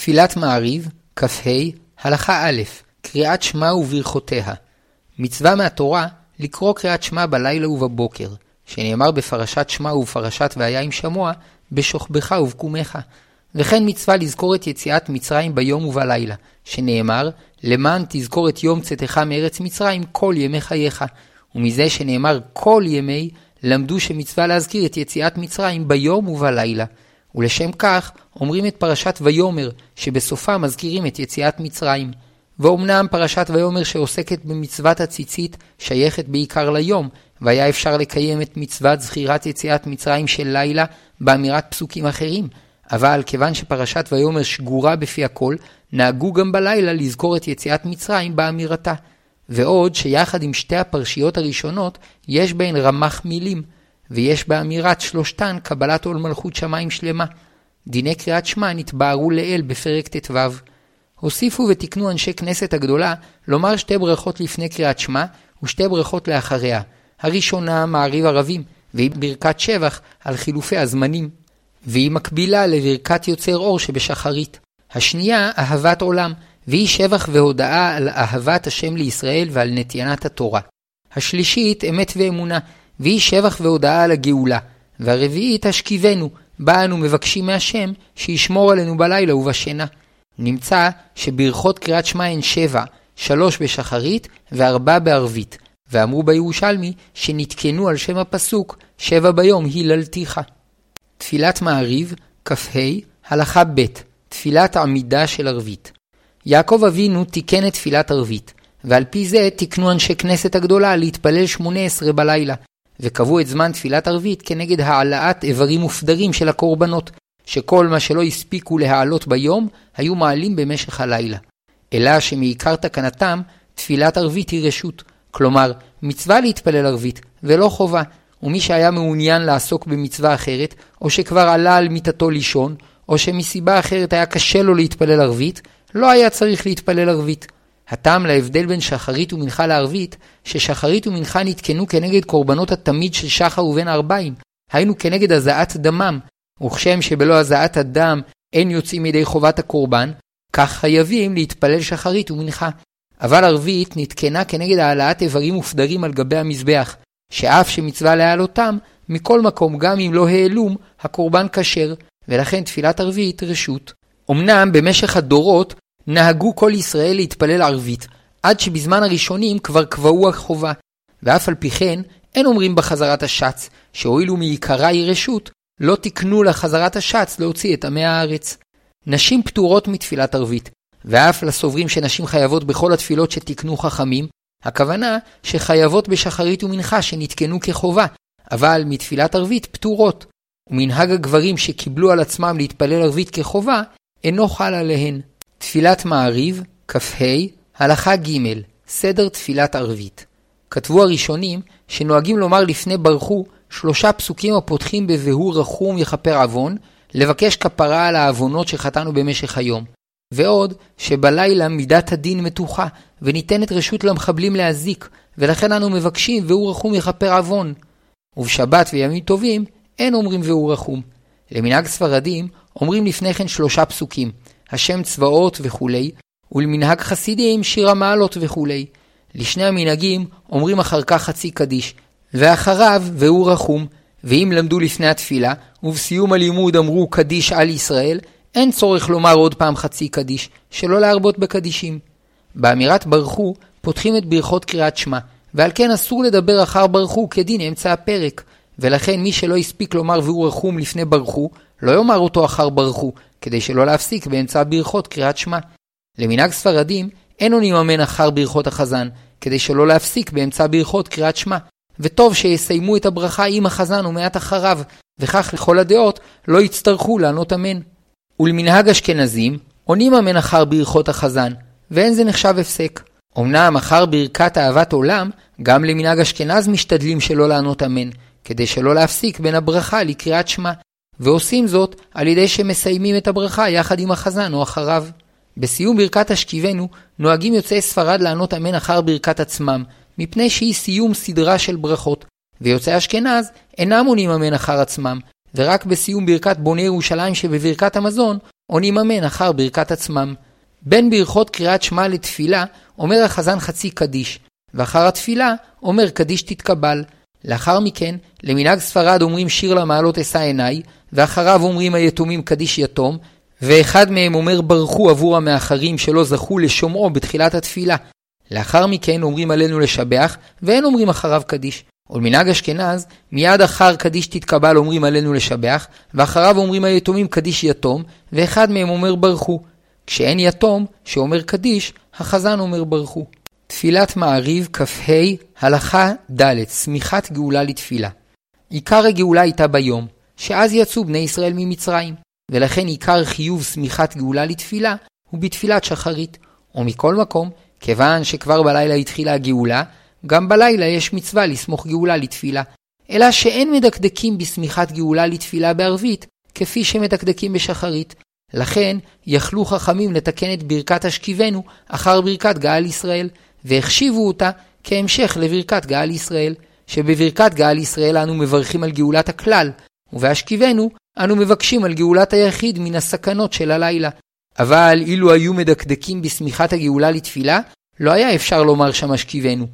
תפילת מעריב, כ"ה, הלכה א', קריאת שמע וברכותיה. מצווה מהתורה לקרוא קריאת שמע בלילה ובבוקר, שנאמר בפרשת שמע ובפרשת והיה עם שמוע, בשוכבך ובקומך. וכן מצווה לזכור את יציאת מצרים ביום ובלילה, שנאמר, למען תזכור את יום צאתך מארץ מצרים כל ימי חייך. ומזה שנאמר כל ימי, למדו שמצווה להזכיר את יציאת מצרים ביום ובלילה. ולשם כך אומרים את פרשת ויאמר, שבסופה מזכירים את יציאת מצרים. ואומנם פרשת ויאמר שעוסקת במצוות הציצית שייכת בעיקר ליום, והיה אפשר לקיים את מצוות זכירת יציאת מצרים של לילה באמירת פסוקים אחרים. אבל כיוון שפרשת ויאמר שגורה בפי הכל, נהגו גם בלילה לזכור את יציאת מצרים באמירתה. ועוד שיחד עם שתי הפרשיות הראשונות, יש בהן רמ"ח מילים. ויש באמירת שלושתן קבלת עול מלכות שמיים שלמה. דיני קריאת שמע נתבהרו לעיל בפרק ט"ו. הוסיפו ותיקנו אנשי כנסת הגדולה לומר שתי ברכות לפני קריאת שמע ושתי ברכות לאחריה. הראשונה מעריב ערבים, והיא ברכת שבח על חילופי הזמנים, והיא מקבילה לברכת יוצר אור שבשחרית. השנייה, אהבת עולם, והיא שבח והודאה על אהבת השם לישראל ועל נתינת התורה. השלישית, אמת ואמונה, והיא שבח והודאה על הגאולה. והרביעית השכיבנו, בה אנו מבקשים מהשם שישמור עלינו בלילה ובשינה. נמצא שברכות קריאת שמע הן שבע, שלוש בשחרית וארבע בערבית, ואמרו בירושלמי שנתקנו על שם הפסוק שבע ביום היללתיך. תפילת מעריב, כ"ה, הלכה ב', תפילת עמידה של ערבית. יעקב אבינו תיקן את תפילת ערבית, ועל פי זה תיקנו אנשי כנסת הגדולה להתפלל שמונה עשרה בלילה, וקבעו את זמן תפילת ערבית כנגד העלאת איברים מופדרים של הקורבנות, שכל מה שלא הספיקו להעלות ביום, היו מעלים במשך הלילה. אלא שמעיקר תקנתם, תפילת ערבית היא רשות. כלומר, מצווה להתפלל ערבית, ולא חובה. ומי שהיה מעוניין לעסוק במצווה אחרת, או שכבר עלה על מיטתו לישון, או שמסיבה אחרת היה קשה לו להתפלל ערבית, לא היה צריך להתפלל ערבית. הטעם להבדל בין שחרית ומנחה לערבית, ששחרית ומנחה נתקנו כנגד קורבנות התמיד של שחר ובין ערביים, היינו כנגד הזעת דמם, וכשם שבלא הזעת הדם אין יוצאים ידי חובת הקורבן, כך חייבים להתפלל שחרית ומנחה. אבל ערבית נתקנה כנגד העלאת איברים מופדרים על גבי המזבח, שאף שמצווה להעלותם, מכל מקום גם אם לא העלום, הקורבן כשר, ולכן תפילת ערבית רשות. אמנם במשך הדורות נהגו כל ישראל להתפלל ערבית, עד שבזמן הראשונים כבר קבעו החובה, ואף על פי כן אין אומרים בחזרת השץ, שהואילו מעיקרה היא רשות, לא תקנו לחזרת השץ להוציא את עמי הארץ. נשים פטורות מתפילת ערבית, ואף לסוברים שנשים חייבות בכל התפילות שתיקנו חכמים, הכוונה שחייבות בשחרית ומנחה שנתקנו כחובה, אבל מתפילת ערבית פטורות, ומנהג הגברים שקיבלו על עצמם להתפלל ערבית כחובה, אינו חל עליהן. תפילת מעריב, כ"ה, הלכה ג', סדר תפילת ערבית. כתבו הראשונים שנוהגים לומר לפני ברכו שלושה פסוקים הפותחים ב"והוא רחום יכפר עוון", לבקש כפרה על העוונות שחטאנו במשך היום. ועוד, שבלילה מידת הדין מתוחה, וניתנת רשות למחבלים להזיק, ולכן אנו מבקשים והוא רחום יכפר עוון. ובשבת וימים טובים, אין אומרים והוא רחום. למנהג ספרדים, אומרים לפני כן שלושה פסוקים, השם צבאות וכולי, ולמנהג חסידים שיר המעלות וכולי. לשני המנהגים אומרים אחר כך חצי קדיש, ואחריו והוא רחום, ואם למדו לפני התפילה, ובסיום הלימוד אמרו קדיש על ישראל, אין צורך לומר עוד פעם חצי קדיש, שלא להרבות בקדישים. באמירת ברכו, פותחים את ברכות קריאת שמע, ועל כן אסור לדבר אחר ברכו כדין אמצע הפרק, ולכן מי שלא הספיק לומר והוא רחום לפני ברכו, לא יאמר אותו אחר ברכו, כדי שלא להפסיק באמצע ברכות קריאת שמע. למנהג ספרדים, אין עונים אמן אחר ברכות החזן, כדי שלא להפסיק באמצע ברכות קריאת שמע, וטוב שיסיימו את הברכה עם החזן ומעט אחריו, וכך לכל הדעות לא יצטרכו לענות אמן. ולמנהג אשכנזים, עונים אמן אחר ברכות החזן, ואין זה נחשב הפסק. אמנם אחר ברכת אהבת עולם, גם למנהג אשכנז משתדלים שלא לענות אמן, כדי שלא להפסיק בין הברכה לקריאת שמע, ועושים זאת על ידי שמסיימים את הברכה יחד עם החזן או אחריו. בסיום ברכת השכיבנו, נוהגים יוצאי ספרד לענות אמן אחר ברכת עצמם, מפני שהיא סיום סדרה של ברכות, ויוצאי אשכנז אינם עונים אמן אחר עצמם, ורק בסיום ברכת בוני ירושלים שבברכת המזון, עונים אמן אחר ברכת עצמם. בין ברכות קריאת שמע לתפילה, אומר החזן חצי קדיש, ואחר התפילה, אומר קדיש תתקבל. לאחר מכן, למנהג ספרד אומרים שיר למעלות אשא עיניי, ואחריו אומרים היתומים קדיש יתום, ואחד מהם אומר ברכו עבור המאחרים שלא זכו לשומעו בתחילת התפילה. לאחר מכן אומרים עלינו לשבח, ואין אומרים אחריו קדיש. ולמנהג אשכנז, מיד אחר קדיש תתקבל אומרים עלינו לשבח, ואחריו אומרים היתומים קדיש יתום, ואחד מהם אומר ברכו. כשאין יתום, שאומר קדיש, החזן אומר ברכו. תפילת מעריב כ"ה, הלכה ד', שמיכת גאולה לתפילה. עיקר הגאולה הייתה ביום, שאז יצאו בני ישראל ממצרים, ולכן עיקר חיוב שמיכת גאולה לתפילה הוא בתפילת שחרית. ומכל מקום, כיוון שכבר בלילה התחילה הגאולה, גם בלילה יש מצווה לסמוך גאולה לתפילה. אלא שאין מדקדקים בשמיכת גאולה לתפילה בערבית, כפי שמדקדקים בשחרית. לכן, יכלו חכמים לתקן את ברכת השכיבנו אחר ברכת גאל ישראל, והחשיבו אותה כהמשך לברכת גאל ישראל, שבברכת גאל ישראל אנו מברכים על גאולת הכלל, ובהשכיבנו אנו מבקשים על גאולת היחיד מן הסכנות של הלילה. אבל אילו היו מדקדקים בשמיכת הגאולה לתפילה, לא היה אפשר לומר שם השכיבנו.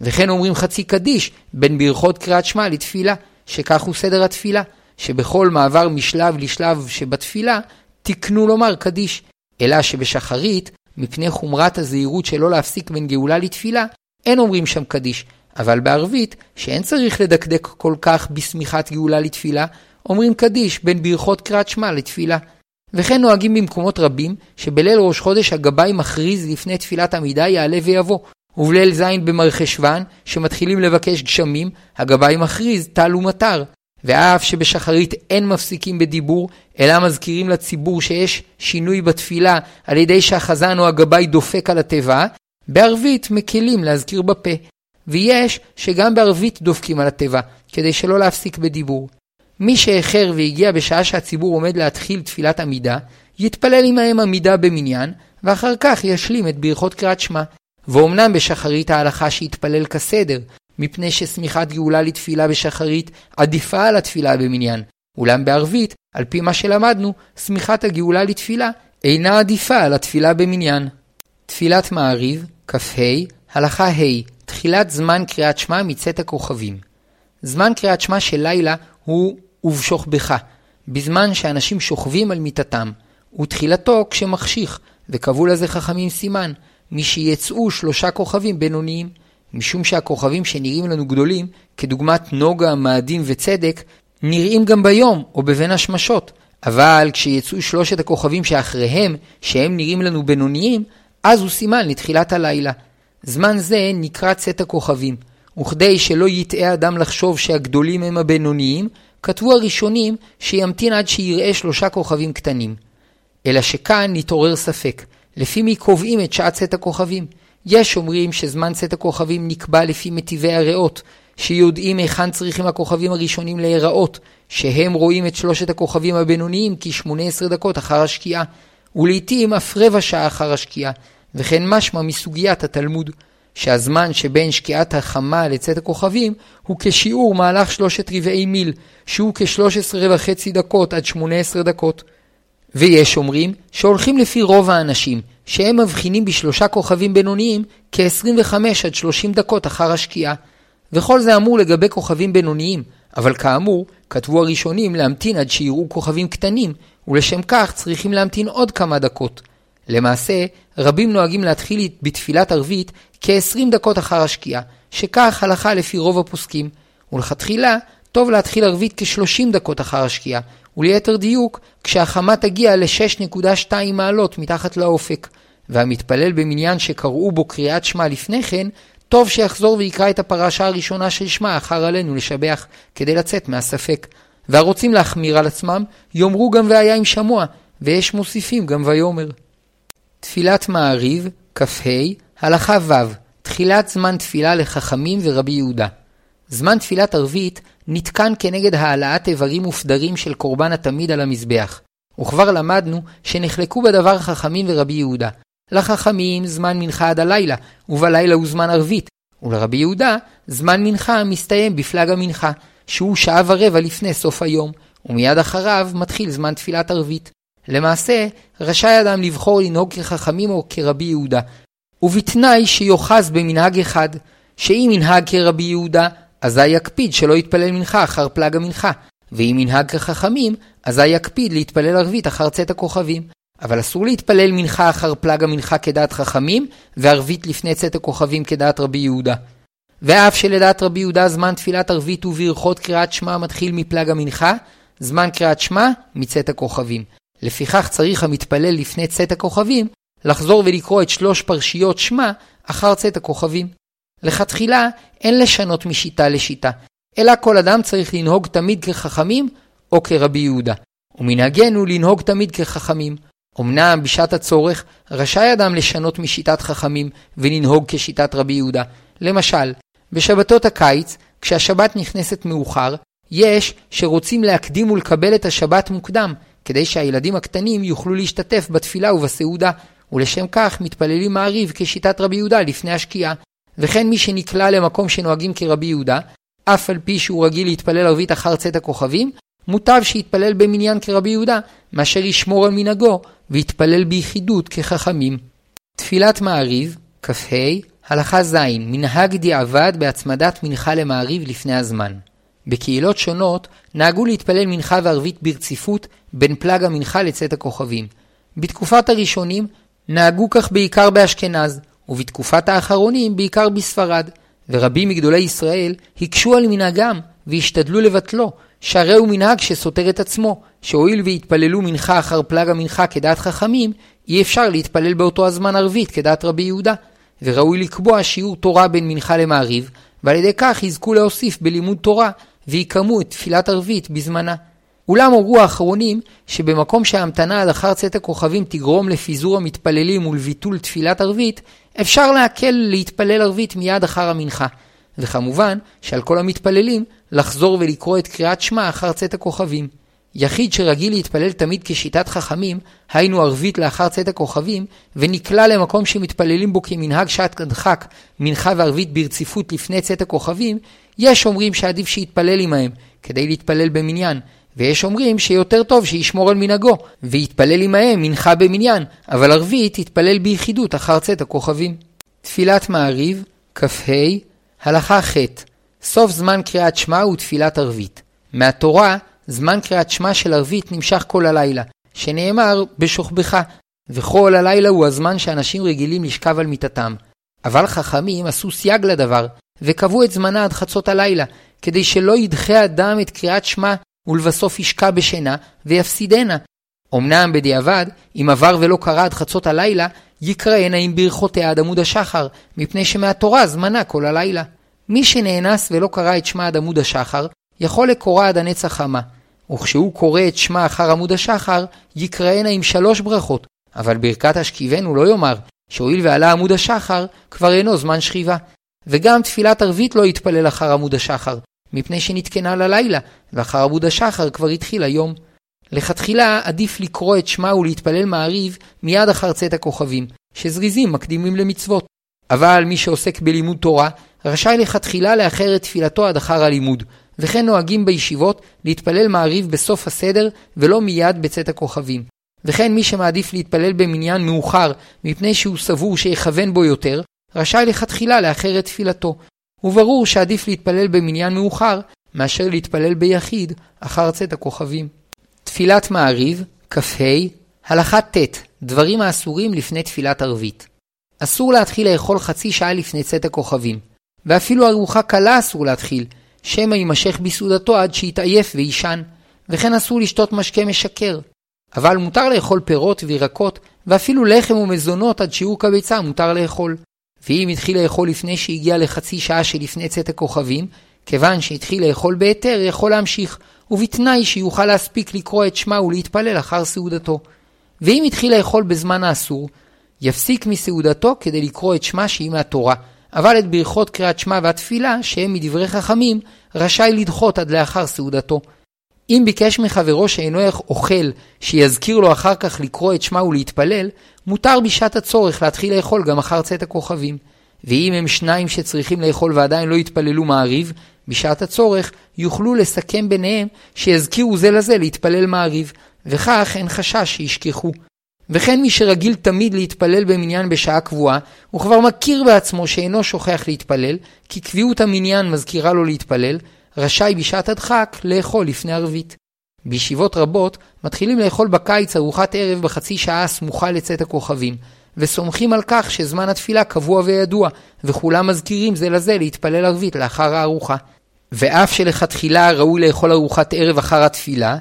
וכן אומרים חצי קדיש בין ברכות קריאת שמע לתפילה, שכך הוא סדר התפילה, שבכל מעבר משלב לשלב שבתפילה, תקנו לומר קדיש. אלא שבשחרית, מפני חומרת הזהירות שלא להפסיק בין גאולה לתפילה, אין אומרים שם קדיש. אבל בערבית, שאין צריך לדקדק כל כך בשמיכת גאולה לתפילה, אומרים קדיש בין ברכות קריאת שמע לתפילה. וכן נוהגים במקומות רבים, שבליל ראש חודש הגבאי מכריז לפני תפילת עמידה יעלה ויבוא, ובליל ז' במרחשוון, שמתחילים לבקש גשמים, הגבאי מכריז טל ומטר. ואף שבשחרית אין מפסיקים בדיבור, אלא מזכירים לציבור שיש שינוי בתפילה על ידי שהחזן או הגבאי דופק על התיבה, בערבית מקלים להזכיר בפה. ויש שגם בערבית דופקים על התיבה, כדי שלא להפסיק בדיבור. מי שאיחר והגיע בשעה שהציבור עומד להתחיל תפילת עמידה, יתפלל עמהם עמידה במניין, ואחר כך ישלים את ברכות קריאת שמע. ואומנם בשחרית ההלכה שיתפלל כסדר, מפני ששמיכת גאולה לתפילה בשחרית עדיפה על התפילה במניין. אולם בערבית, על פי מה שלמדנו, שמיכת הגאולה לתפילה אינה עדיפה על התפילה במניין. תפילת מעריב, כ"ה, הלכה ה', תחילת זמן קריאת שמע מצאת הכוכבים. זמן קריאת שמע של לילה הוא ובשוכבך, בזמן שאנשים שוכבים על מיטתם, ותחילתו כשמחשיך, וקבעו לזה חכמים סימן, משיצאו שלושה כוכבים בינוניים. משום שהכוכבים שנראים לנו גדולים, כדוגמת נוגה, מאדים וצדק, נראים גם ביום או בבין השמשות. אבל כשיצאו שלושת הכוכבים שאחריהם, שהם נראים לנו בינוניים, אז הוא סימן לתחילת הלילה. זמן זה נקרא צאת הכוכבים, וכדי שלא יטעה אדם לחשוב שהגדולים הם הבינוניים, כתבו הראשונים שימתין עד שיראה שלושה כוכבים קטנים. אלא שכאן נתעורר ספק, לפי מי קובעים את שעת צאת הכוכבים? יש אומרים שזמן צאת הכוכבים נקבע לפי מטיבי הריאות, שיודעים היכן צריכים הכוכבים הראשונים להיראות, שהם רואים את שלושת הכוכבים הבינוניים כ-18 דקות אחר השקיעה, ולעיתים אף רבע שעה אחר השקיעה, וכן משמע מסוגיית התלמוד, שהזמן שבין שקיעת החמה לצאת הכוכבים הוא כשיעור מהלך שלושת רבעי מיל, שהוא כ-13 וחצי דקות עד 18 דקות. ויש אומרים שהולכים לפי רוב האנשים, שהם מבחינים בשלושה כוכבים בינוניים כ-25 עד 30 דקות אחר השקיעה. וכל זה אמור לגבי כוכבים בינוניים, אבל כאמור, כתבו הראשונים להמתין עד שיראו כוכבים קטנים, ולשם כך צריכים להמתין עוד כמה דקות. למעשה, רבים נוהגים להתחיל בתפילת ערבית כ-20 דקות אחר השקיעה, שכך הלכה לפי רוב הפוסקים, ולכתחילה טוב להתחיל ערבית כ-30 דקות אחר השקיעה, וליתר דיוק, כשהחמה תגיע ל-6.2 מעלות מתחת לאופק, והמתפלל במניין שקראו בו קריאת שמע לפני כן, טוב שיחזור ויקרא את הפרשה הראשונה של שמע אחר עלינו לשבח, כדי לצאת מהספק. והרוצים להחמיר על עצמם, יאמרו גם והיה עם שמוע, ויש מוסיפים גם ויאמר. תפילת מעריב, כ"ה, הלכה ו', תחילת זמן תפילה לחכמים ורבי יהודה. זמן תפילת ערבית נתקן כנגד העלאת איברים ופדרים של קורבן התמיד על המזבח. וכבר למדנו שנחלקו בדבר חכמים ורבי יהודה. לחכמים זמן מנחה עד הלילה, ובלילה הוא זמן ערבית, ולרבי יהודה זמן מנחה מסתיים בפלג המנחה, שהוא שעה ורבע לפני סוף היום, ומיד אחריו מתחיל זמן תפילת ערבית. למעשה, רשאי אדם לבחור לנהוג כחכמים או כרבי יהודה, ובתנאי שיוחז במנהג אחד, שאם ינהג כרבי יהודה, אזי יקפיד שלא יתפלל מנחה אחר פלג המנחה, ואם ינהג כחכמים, אזי יקפיד להתפלל ערבית אחר צאת הכוכבים. אבל אסור להתפלל מנחה אחר פלג המנחה כדעת חכמים, וערבית לפני צאת הכוכבים כדעת רבי יהודה. ואף שלדעת רבי יהודה זמן תפילת ערבית וברכות קריאת שמע מתחיל מפלג המנחה, זמן קריאת שמע מצאת הכוכבים. לפיכך צריך המתפלל לפני צאת הכוכבים לחזור ולקרוא את שלוש פרשיות שמע אחר צאת הכוכבים. לכתחילה אין לשנות משיטה לשיטה, אלא כל אדם צריך לנהוג תמיד כחכמים או כרבי יהודה. ומנהגנו לנהוג תמיד כחכמים. אמנם בשעת הצורך רשאי אדם לשנות משיטת חכמים ולנהוג כשיטת רבי יהודה. למשל, בשבתות הקיץ, כשהשבת נכנסת מאוחר, יש שרוצים להקדים ולקבל את השבת מוקדם, כדי שהילדים הקטנים יוכלו להשתתף בתפילה ובסעודה, ולשם כך מתפללים מעריב כשיטת רבי יהודה לפני השקיעה. וכן מי שנקלע למקום שנוהגים כרבי יהודה, אף על פי שהוא רגיל להתפלל ערבית אחר צאת הכוכבים, מוטב שיתפלל במניין כרבי יהודה, מאשר ישמור על מנהגו, ויתפלל ביחידות כחכמים. תפילת מעריב, כ"ה, הלכה ז', מנהג דיעבד בהצמדת מנחה למעריב לפני הזמן. בקהילות שונות נהגו להתפלל מנחה וערבית ברציפות בין פלג המנחה לצאת הכוכבים. בתקופת הראשונים נהגו כך בעיקר באשכנז, ובתקופת האחרונים בעיקר בספרד, ורבים מגדולי ישראל הקשו על מנהגם והשתדלו לבטלו, שהרי הוא מנהג שסותר את עצמו, שהואיל והתפללו מנחה אחר פלג המנחה כדעת חכמים, אי אפשר להתפלל באותו הזמן ערבית כדעת רבי יהודה, וראוי לקבוע שיעור תורה בין מנחה למעריב, ועל ידי כך יזכו להוסיף בלימוד תורה, ויקמו את תפילת ערבית בזמנה. אולם הורו האחרונים שבמקום שההמתנה עד אחר צאת הכוכבים תגרום לפיזור המתפללים ולביטול תפילת ערבית, אפשר להקל להתפלל ערבית מיד אחר המנחה. וכמובן שעל כל המתפללים לחזור ולקרוא את קריאת שמע אחר צאת הכוכבים. יחיד שרגיל להתפלל תמיד כשיטת חכמים, היינו ערבית לאחר צאת הכוכבים, ונקלע למקום שמתפללים בו כמנהג שעת דחק, מנחה וערבית ברציפות לפני צאת הכוכבים, יש אומרים שעדיף שיתפלל עמהם, כדי להתפלל במניין, ויש אומרים שיותר טוב שישמור על מנהגו, ויתפלל עמהם מנחה במניין, אבל ערבית יתפלל ביחידות אחר צאת הכוכבים. תפילת מעריב, כ"ה, הלכה ח' סוף זמן קריאת שמע ותפילת ערבית. מהתורה, זמן קריאת שמע של ערבית נמשך כל הלילה, שנאמר בשוכבך, וכל הלילה הוא הזמן שאנשים רגילים לשכב על מיטתם. אבל חכמים עשו סייג לדבר, וקבעו את זמנה עד חצות הלילה, כדי שלא ידחה אדם את קריאת שמע ולבסוף ישקע בשינה ויפסידנה. אמנם בדיעבד, אם עבר ולא קרא עד חצות הלילה, יקראנה עם ברכותיה עד עמוד השחר, מפני שמהתורה זמנה כל הלילה. מי שנאנס ולא קרא את שמה עד עמוד השחר, יכול לקורא עד הנצח חמה. וכשהוא קורא את שמה אחר עמוד השחר, יקראנה עם שלוש ברכות, אבל ברכת השכיבנו לא יאמר, שהואיל ועלה עמוד השחר, כבר אינו זמן שכיבה. וגם תפילת ערבית לא יתפלל אחר עמוד השחר, מפני שנתקנה ללילה, ואחר עמוד השחר כבר התחיל היום. לכתחילה עדיף לקרוא את שמע ולהתפלל מעריב מיד אחר צאת הכוכבים, שזריזים מקדימים למצוות. אבל מי שעוסק בלימוד תורה, רשאי לכתחילה לאחר את תפילתו עד אחר הלימוד, וכן נוהגים בישיבות להתפלל מעריב בסוף הסדר ולא מיד בצאת הכוכבים. וכן מי שמעדיף להתפלל במניין מאוחר מפני שהוא סבור שיכוון בו יותר, רשאי לכתחילה לאחר את תפילתו. וברור שעדיף להתפלל במניין מאוחר מאשר להתפלל ביחיד אחר צאת הכוכבים. תפילת מעריב, כ"ה, הלכה ט', דברים האסורים לפני תפילת ערבית. אסור להתחיל לאכול חצי שעה לפני צאת הכוכבים, ואפילו ארוחה קלה אסור להתחיל, שמא יימשך בסעודתו עד שיתעייף ויישן, וכן אסור לשתות משקה משכר. אבל מותר לאכול פירות וירקות, ואפילו לחם ומזונות עד שיעור כביצה מותר לאכול. ואם התחיל לאכול לפני שהגיע לחצי שעה שלפני צאת הכוכבים, כיוון שהתחיל לאכול בהיתר, יכול להמשיך, ובתנאי שיוכל להספיק לקרוא את שמע ולהתפלל אחר סעודתו. ואם התחיל לאכול בזמן האסור, יפסיק מסעודתו כדי לקרוא את שמע שהיא מהתורה, אבל את ברכות קריאת שמע והתפילה, שהם מדברי חכמים, רשאי לדחות עד לאחר סעודתו. אם ביקש מחברו שאינו אוכל שיזכיר לו אחר כך לקרוא את שמע ולהתפלל, מותר בשעת הצורך להתחיל לאכול גם אחר צאת הכוכבים. ואם הם שניים שצריכים לאכול ועדיין לא יתפללו מעריב, בשעת הצורך יוכלו לסכם ביניהם שיזכירו זה לזה להתפלל מעריב, וכך אין חשש שישכחו. וכן מי שרגיל תמיד להתפלל במניין בשעה קבועה, הוא כבר מכיר בעצמו שאינו שוכח להתפלל, כי קביעות המניין מזכירה לו להתפלל, רשאי בשעת הדחק לאכול לפני ערבית. בישיבות רבות מתחילים לאכול בקיץ ארוחת ערב בחצי שעה הסמוכה לצאת הכוכבים, וסומכים על כך שזמן התפילה קבוע וידוע, וכולם מזכירים זה לזה להתפלל ערבית לאחר הארוחה. ואף שלכתחילה ראוי לאכול ארוחת ערב אחר התפילה,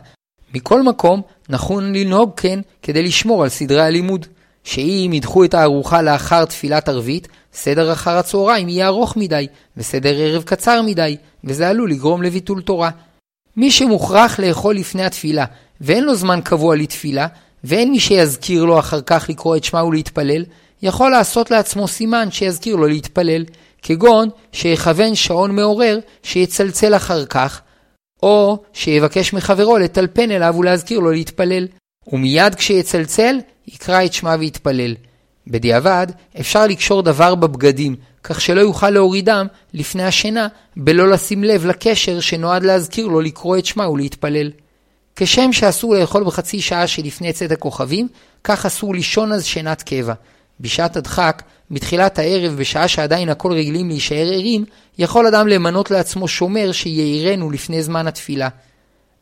מכל מקום נכון לנהוג כן כדי לשמור על סדרי הלימוד. שאם ידחו את הארוחה לאחר תפילת ערבית, סדר אחר הצהריים יהיה ארוך מדי, וסדר ערב קצר מדי, וזה עלול לגרום לביטול תורה. מי שמוכרח לאכול לפני התפילה, ואין לו זמן קבוע לתפילה, ואין מי שיזכיר לו אחר כך לקרוא את שמה ולהתפלל, יכול לעשות לעצמו סימן שיזכיר לו להתפלל, כגון שיכוון שעון מעורר שיצלצל אחר כך, או שיבקש מחברו לטלפן אליו ולהזכיר לו להתפלל, ומיד כשיצלצל, יקרא את שמה ויתפלל. בדיעבד, אפשר לקשור דבר בבגדים, כך שלא יוכל להורידם לפני השינה, בלא לשים לב לקשר שנועד להזכיר לו לקרוא את שמה ולהתפלל. כשם שאסור לאכול בחצי שעה שלפני צאת הכוכבים, כך אסור לישון אז שינת קבע. בשעת הדחק, בתחילת הערב, בשעה שעדיין הכל רגילים להישאר ערים, יכול אדם למנות לעצמו שומר שיעירנו לפני זמן התפילה.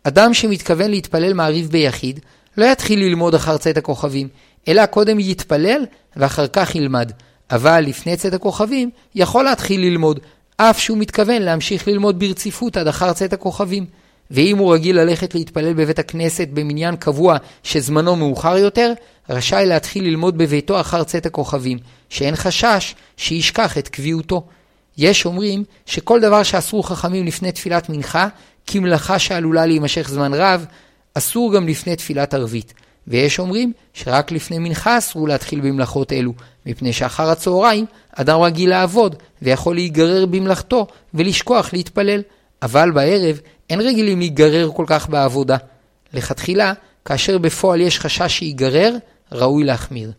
אדם שמתכוון להתפלל מעריב ביחיד, לא יתחיל ללמוד אחר צאת הכוכבים, אלא קודם יתפלל ואחר כך ילמד. אבל לפני צאת הכוכבים, יכול להתחיל ללמוד, אף שהוא מתכוון להמשיך ללמוד ברציפות עד אחר צאת הכוכבים. ואם הוא רגיל ללכת להתפלל בבית הכנסת במניין קבוע שזמנו מאוחר יותר, רשאי להתחיל ללמוד בביתו אחר צאת הכוכבים, שאין חשש שישכח את קביעותו. יש אומרים שכל דבר שאסרו חכמים לפני תפילת מנחה, כמלאכה שעלולה להימשך זמן רב, אסור גם לפני תפילת ערבית. ויש אומרים שרק לפני מנחה אסרו להתחיל במלאכות אלו, מפני שאחר הצהריים אדם רגיל לעבוד ויכול להיגרר במלאכתו ולשכוח להתפלל, אבל בערב אין רגילים להיגרר כל כך בעבודה. לכתחילה, כאשר בפועל יש חשש שייגרר, ראוי להחמיר.